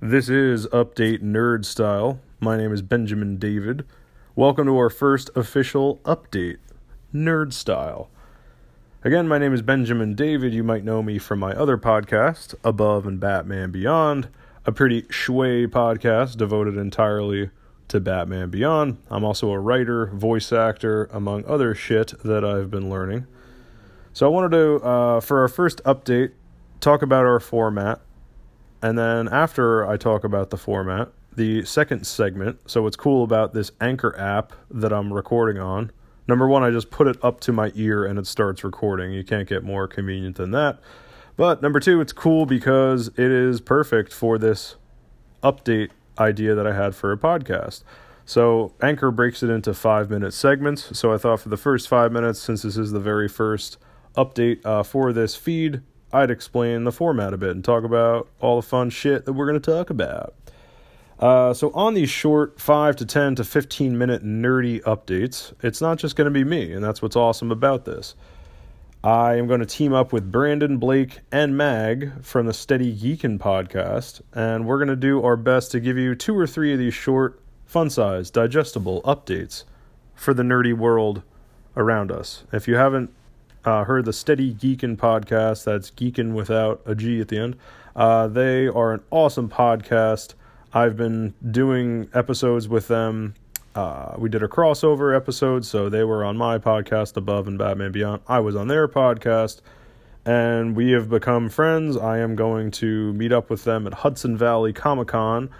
This is Update Nerd Style. My name is Benjamin David. Welcome to our first official update, Nerd Style. Again, my name is Benjamin David. You might know me from my other podcast, Above and Batman Beyond, a pretty shway podcast devoted entirely to Batman Beyond. I'm also a writer, voice actor, among other shit that I've been learning. So I wanted to, uh, for our first update, talk about our format. And then after I talk about the format, the second segment. So what's cool about this Anchor app that I'm recording on? Number one, I just put it up to my ear and it starts recording. You can't get more convenient than that. But number two, it's cool because it is perfect for this update idea that I had for a podcast. So Anchor breaks it into five minute segments. So I thought for the first five minutes, since this is the very first update uh, for this feed, I'd explain the format a bit and talk about all the fun shit that we're going to talk about. Uh, so, on these short 5 to 10 to 15 minute nerdy updates, it's not just going to be me, and that's what's awesome about this. I am going to team up with Brandon, Blake, and Mag from the Steady Geekin podcast, and we're going to do our best to give you two or three of these short, fun sized, digestible updates for the nerdy world around us. If you haven't uh, heard the Steady Geekin podcast, that's Geekin without a G at the end, uh, they are an awesome podcast I've been doing episodes with them. Uh, we did a crossover episode, so they were on my podcast, Above and Batman Beyond. I was on their podcast, and we have become friends. I am going to meet up with them at Hudson Valley Comic Con.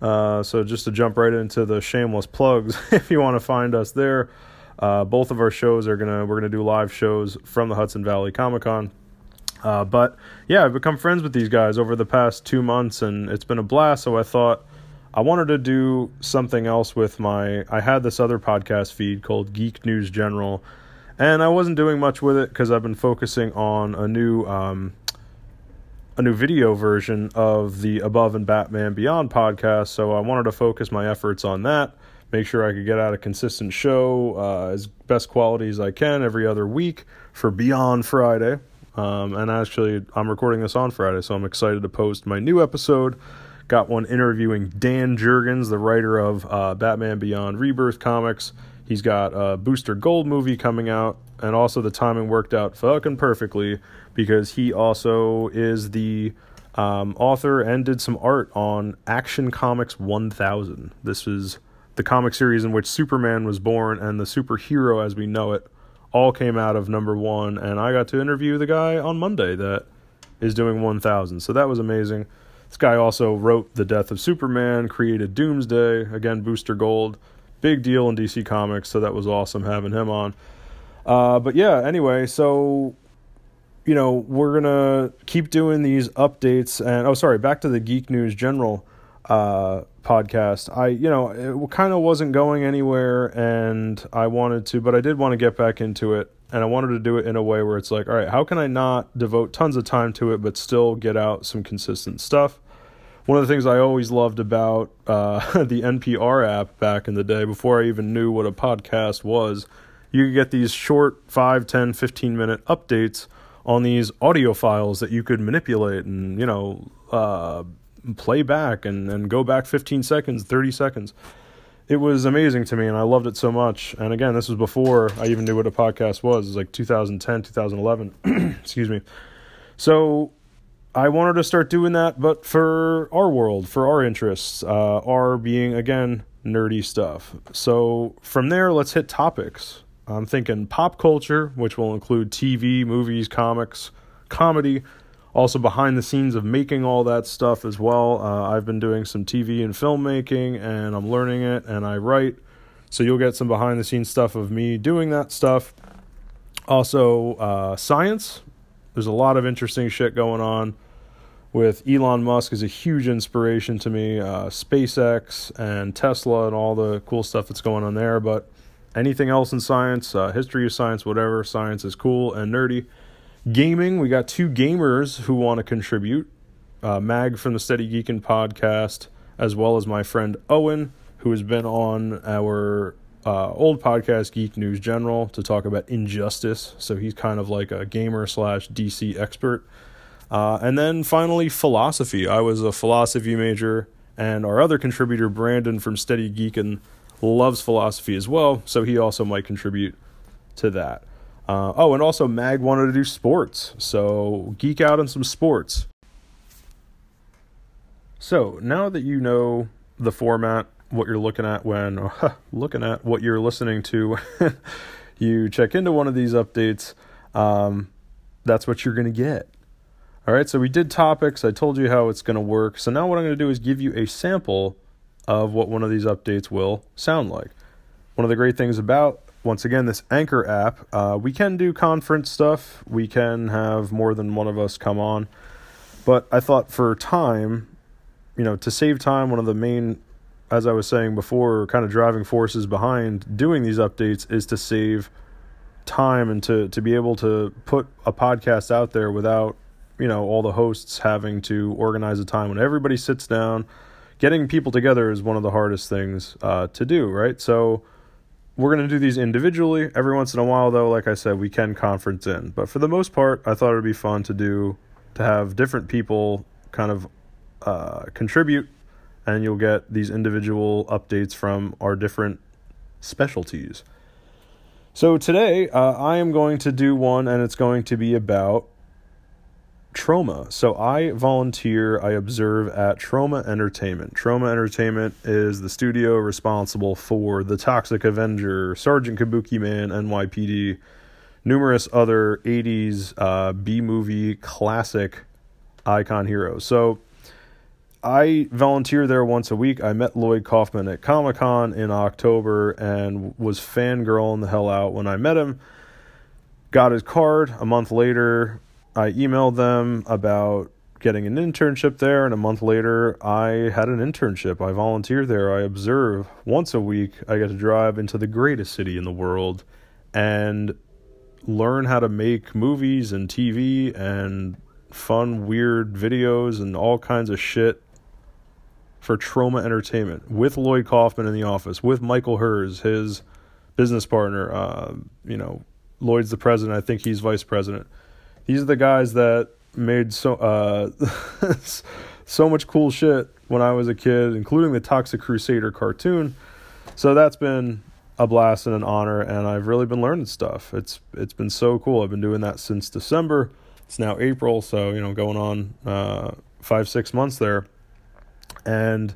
Uh, so just to jump right into the shameless plugs, if you want to find us there, uh, both of our shows are gonna we're gonna do live shows from the Hudson Valley Comic Con. Uh, but yeah, I've become friends with these guys over the past two months, and it's been a blast. So I thought I wanted to do something else with my. I had this other podcast feed called Geek News General, and I wasn't doing much with it because I've been focusing on a new. Um, a new video version of the Above and Batman Beyond podcast, so I wanted to focus my efforts on that. Make sure I could get out a consistent show uh, as best quality as I can every other week for Beyond Friday. Um, and actually, I'm recording this on Friday, so I'm excited to post my new episode. Got one interviewing Dan Jurgens, the writer of uh, Batman Beyond Rebirth comics. He's got a Booster Gold movie coming out, and also the timing worked out fucking perfectly because he also is the um, author and did some art on Action Comics 1000. This is the comic series in which Superman was born and the superhero as we know it all came out of number one, and I got to interview the guy on Monday that is doing 1000. So that was amazing. This guy also wrote The Death of Superman, created Doomsday, again, Booster Gold. Big deal in DC Comics, so that was awesome having him on. Uh, but yeah, anyway, so, you know, we're going to keep doing these updates. And, oh, sorry, back to the Geek News General uh, podcast. I, you know, it kind of wasn't going anywhere and I wanted to, but I did want to get back into it. And I wanted to do it in a way where it's like, all right, how can I not devote tons of time to it, but still get out some consistent stuff? One of the things I always loved about uh, the NPR app back in the day, before I even knew what a podcast was, you could get these short 5, 10, 15 minute updates on these audio files that you could manipulate and, you know, uh, play back and, and go back 15 seconds, 30 seconds. It was amazing to me and I loved it so much. And again, this was before I even knew what a podcast was. It was like 2010, 2011. Excuse me. So I wanted to start doing that, but for our world, for our interests, uh, our being, again, nerdy stuff. So from there, let's hit topics. I'm thinking pop culture, which will include TV, movies, comics, comedy, also behind the scenes of making all that stuff as well. Uh, I've been doing some TV and filmmaking and I'm learning it and I write. So you'll get some behind the scenes stuff of me doing that stuff. Also, uh, science. There's a lot of interesting shit going on with Elon Musk is a huge inspiration to me. Uh, SpaceX and Tesla and all the cool stuff that's going on there. But anything else in science, uh, history of science, whatever, science is cool and nerdy. Gaming, we got two gamers who want to contribute. Uh, Mag from the Steady Geekin podcast, as well as my friend Owen, who has been on our uh, old podcast, Geek News General, to talk about Injustice. So he's kind of like a gamer slash DC expert. Uh, and then finally, philosophy. I was a philosophy major, and our other contributor, Brandon from Steady Geekin, loves philosophy as well, so he also might contribute to that. Uh, oh, and also Mag wanted to do sports, so geek out on some sports. So now that you know the format, what you're looking at when looking at what you're listening to, you check into one of these updates. Um, that's what you're gonna get. All right, so we did topics. I told you how it's gonna work. So now what I'm gonna do is give you a sample of what one of these updates will sound like. One of the great things about once again, this Anchor app, uh, we can do conference stuff. We can have more than one of us come on. But I thought for time, you know, to save time, one of the main, as I was saying before, kind of driving forces behind doing these updates is to save time and to, to be able to put a podcast out there without, you know, all the hosts having to organize a time when everybody sits down. Getting people together is one of the hardest things uh, to do, right? So, we're going to do these individually. Every once in a while, though, like I said, we can conference in. But for the most part, I thought it would be fun to do, to have different people kind of uh, contribute, and you'll get these individual updates from our different specialties. So today, uh, I am going to do one, and it's going to be about Troma. So I volunteer, I observe at Troma Entertainment. Troma Entertainment is the studio responsible for The Toxic Avenger, Sergeant Kabuki Man, NYPD, numerous other 80s uh, B movie classic icon heroes. So I volunteer there once a week. I met Lloyd Kaufman at Comic Con in October and was fangirling the hell out when I met him. Got his card a month later I emailed them about getting an internship there, and a month later, I had an internship. I volunteer there. I observe once a week. I get to drive into the greatest city in the world and learn how to make movies and TV and fun, weird videos and all kinds of shit for Troma Entertainment with Lloyd Kaufman in the office, with Michael Herz, his business partner. Uh, you know, Lloyd's the president. I think he's vice president these are the guys that made so uh, so much cool shit when I was a kid, including the Toxic Crusader cartoon. So that's been a blast and an honor, and I've really been learning stuff. It's it's been so cool. I've been doing that since December. It's now April, so you know, going on uh, five six months there, and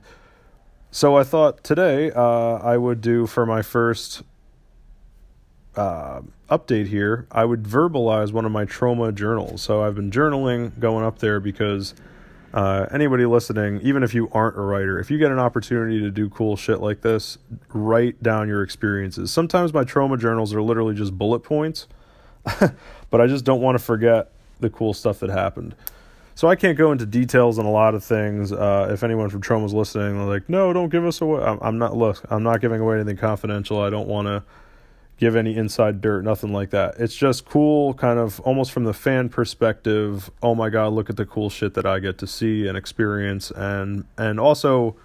so I thought today uh, I would do for my first uh, update here, I would verbalize one of my Troma journals. So I've been journaling going up there because uh, anybody listening, even if you aren't a writer, if you get an opportunity to do cool shit like this, write down your experiences. Sometimes my Troma journals are literally just bullet points, but I just don't want to forget the cool stuff that happened. So I can't go into details on a lot of things. Uh, if anyone from Troma's listening, they're like, "No, don't give us away." I'm, I'm not. Look, I'm not giving away anything confidential. I don't want to give any inside dirt, nothing like that. It's just cool, kind of almost from the fan perspective. Oh my god, look at the cool shit that I get to see and experience, and and also,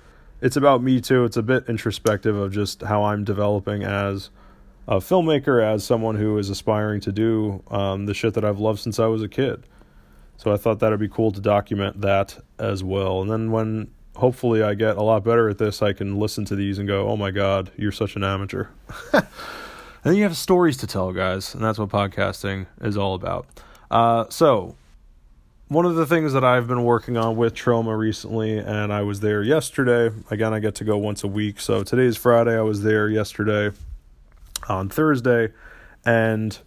it's about me too. It's a bit introspective of just how I'm developing as a filmmaker, as someone who is aspiring to do um, the shit that I've loved since I was a kid. So I thought that'd be cool to document that as well. And then when hopefully I get a lot better at this, I can listen to these and go, "Oh my god, you're such an amateur." And then you have stories to tell, guys, and that's what podcasting is all about. Uh, so, one of the things that I've been working on with Troma recently, and I was there yesterday. Again, I get to go once a week. So today's Friday. I was there yesterday on Thursday, and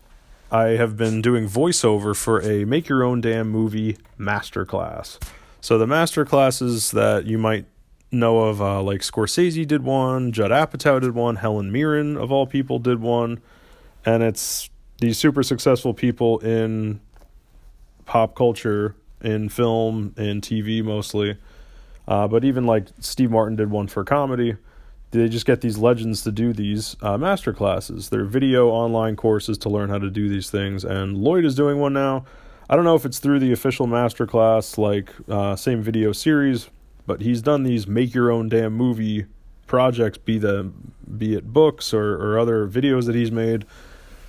I have been doing voiceover for a Make Your Own Damn Movie masterclass. So the master classes that you might know of uh, like Scorsese did one, Judd Apatow did one, Helen Mirren of all people did one, and it's these super successful people in pop culture, in film, in TV mostly, uh, but even like Steve Martin did one for comedy. They just get these legends to do these uh, master classes. They're video online courses to learn how to do these things, and Lloyd is doing one now. I don't know if it's through the official master class, like uh, same video series, but he's done these make your own damn movie projects, be the be it books or, or other videos that he's made,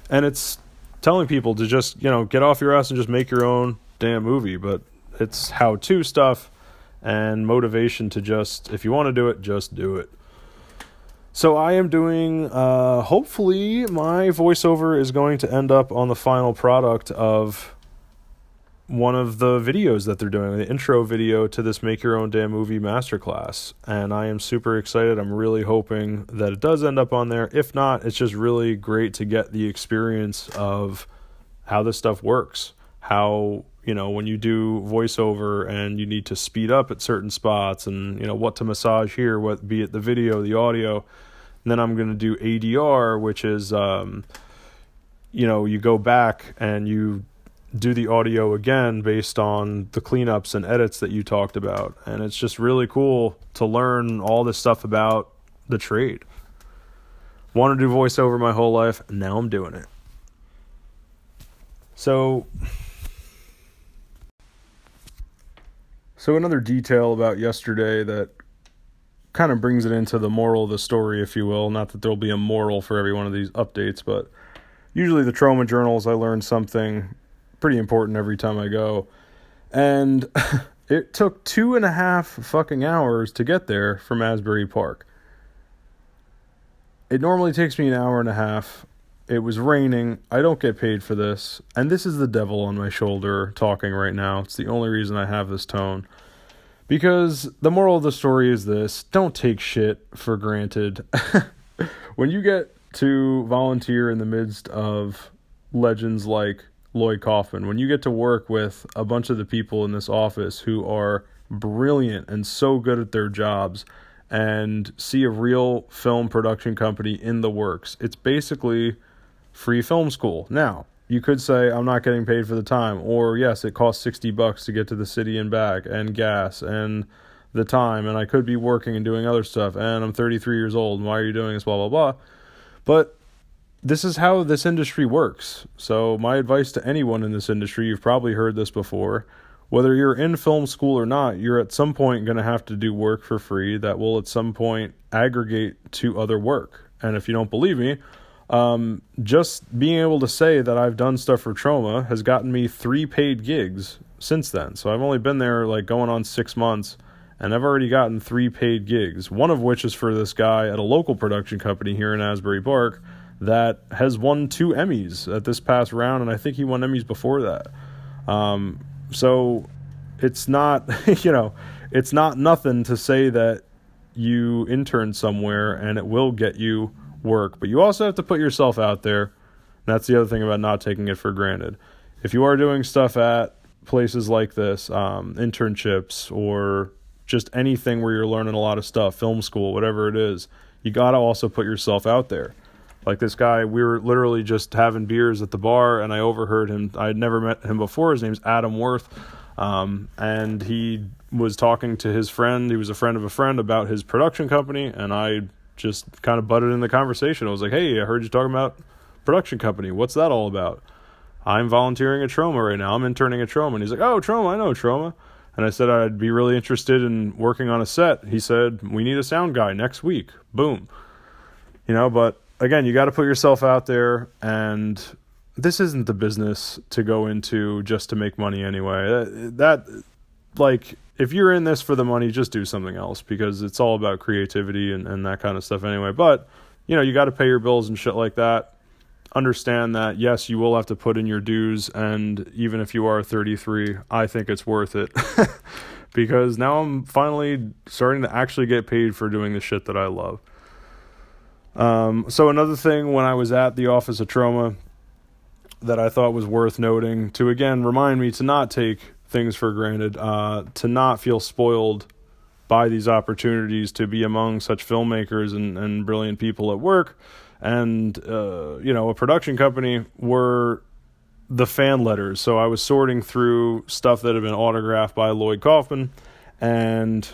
and it's telling people to just you know get off your ass and just make your own damn movie. But it's how to stuff and motivation to just, if you want to do it, just do it. So I am doing, uh, hopefully, my voiceover is going to end up on the final product of one of the videos that they're doing, the intro video to this Make Your Own Damn Movie Masterclass. And I am super excited. I'm really hoping that it does end up on there. If not, it's just really great to get the experience of how this stuff works. How, you know, when you do voiceover and you need to speed up at certain spots and, you know, what to massage here, what be it the video, the audio. And then I'm going to do ADR, which is, um, you know, you go back and you do the audio again based on the cleanups and edits that you talked about. And it's just really cool to learn all this stuff about the trade. Wanted to do voiceover my whole life, now I'm doing it. So So another detail about yesterday that kind of brings it into the moral of the story, if you will. Not that there'll be a moral for every one of these updates, but usually the Troma journals I learn something pretty important every time I go. And it took two and a half fucking hours to get there from Asbury Park. It normally takes me an hour and a half. It was raining. I don't get paid for this. And this is the devil on my shoulder talking right now. It's the only reason I have this tone. Because the moral of the story is this don't take shit for granted. when you get to volunteer in the midst of legends like Lloyd Kaufman, when you get to work with a bunch of the people in this office who are brilliant and so good at their jobs and see a real film production company in the works, it's basically free film school. Now, you could say I'm not getting paid for the time or yes, it costs 60 bucks to get to the city and back and gas and the time and I could be working and doing other stuff and I'm 33 years old and why are you doing this blah blah blah. But this is how this industry works. So, my advice to anyone in this industry, you've probably heard this before. Whether you're in film school or not, you're at some point going to have to do work for free that will at some point aggregate to other work. And if you don't believe me, um, just being able to say that I've done stuff for Troma has gotten me three paid gigs since then. So I've only been there like going on six months, and I've already gotten three paid gigs. One of which is for this guy at a local production company here in Asbury Park that has won two Emmys at this past round, and I think he won Emmys before that. Um, so it's not, you know, it's not nothing to say that you intern somewhere and it will get you work, but you also have to put yourself out there. That's the other thing about not taking it for granted. If you are doing stuff at places like this, um, internships or just anything where you're learning a lot of stuff, film school, whatever it is, you got to also put yourself out there. Like this guy, we were literally just having beers at the bar, and I overheard him. I had never met him before. His name's Adam Worth, um, and he was talking to his friend. He was a friend of a friend about his production company, and I just kind of butted in the conversation. I was like, "Hey, I heard you talking about production company. What's that all about?" I'm volunteering at Troma right now. I'm interning at Troma, and he's like, "Oh, Troma, I know Troma." And I said I'd be really interested in working on a set. He said, "We need a sound guy next week." Boom. You know, but again, you got to put yourself out there, and this isn't the business to go into just to make money anyway. That, that like, if you're in this for the money, just do something else because it's all about creativity and, and that kind of stuff anyway. But, you know, you got to pay your bills and shit like that. Understand that, yes, you will have to put in your dues. And even if you are 33, I think it's worth it. because now I'm finally starting to actually get paid for doing the shit that I love. Um, so another thing when I was at the office of Troma that I thought was worth noting to again remind me to not take things for granted, uh, to not feel spoiled by these opportunities to be among such filmmakers and, and brilliant people at work. And uh, you know a production company were the fan letters. So i was sorting through stuff that had been autographed by lloyd kaufman and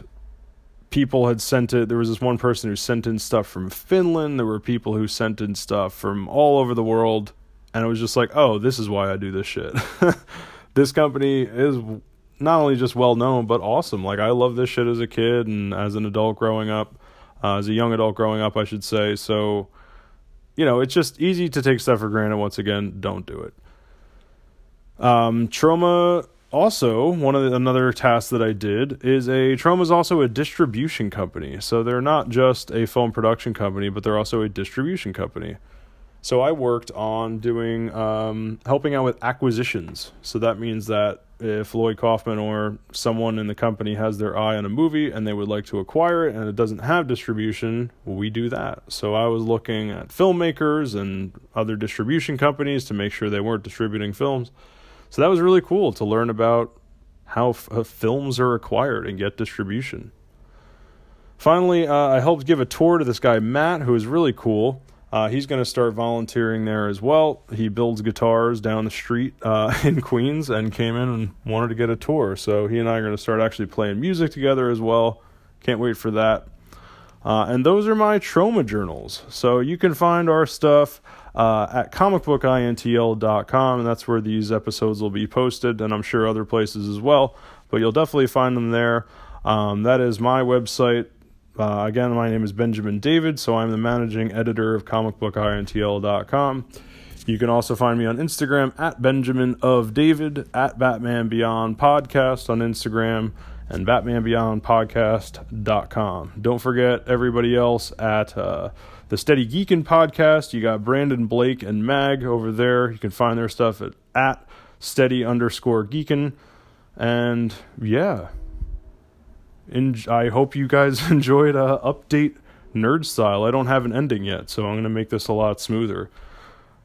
people had sent it. There was this one person who sent in stuff from Finland. There were people who sent in stuff from all over the world. And it was just like, oh, this is why I do this shit. this company is not only just well known, but awesome. Like, I love this shit as a kid and as an adult growing up, uh, as a young adult growing up, I should say. So, you know, it's just easy to take stuff for granted. Once again, don't do it. Um, Troma also, one of the, another task that I did is a Troma is also a distribution company. So they're not just a film production company, but they're also a distribution company. So I worked on doing um, helping out with acquisitions. So that means that if Lloyd Kaufman or someone in the company has their eye on a movie and they would like to acquire it and it doesn't have distribution, we do that. So I was looking at filmmakers and other distribution companies to make sure they weren't distributing films. So that was really cool to learn about how f- uh, films are acquired and get distribution. Finally, uh, I helped give a tour to this guy, Matt, who is really cool. Uh, he's going to start volunteering there as well. He builds guitars down the street uh, in Queens and came in and wanted to get a tour. So he and I are going to start actually playing music together as well. Can't wait for that. Uh, and those are my Troma journals. So you can find our stuff uh, at comicbookintl.com, and that's where these episodes will be posted, and I'm sure other places as well. But you'll definitely find them there. Um, that is my website, uh, again, my name is Benjamin David, so I'm the managing editor of comicbookintl.com. You can also find me on Instagram at Benjamin of David, at Batman Beyond Podcast on Instagram, and BatmanBeyondPodcast.com. Don't forget everybody else at uh, the Steady Geekin Podcast. You got Brandon, Blake, and Mag over there. You can find their stuff at, at steady underscore geekin. And yeah in, I hope you guys enjoyed uh, update nerd style. I don't have an ending yet, so I'm going to make this a lot smoother.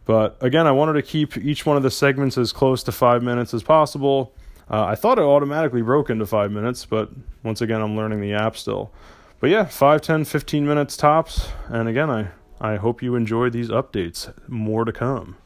But again, I wanted to keep each one of the segments as close to five minutes as possible. Uh, I thought it automatically broke into five minutes, but once again, I'm learning the app still. But yeah, 5, 10, 15 minutes tops. And again, I, I hope you enjoy these updates. More to come.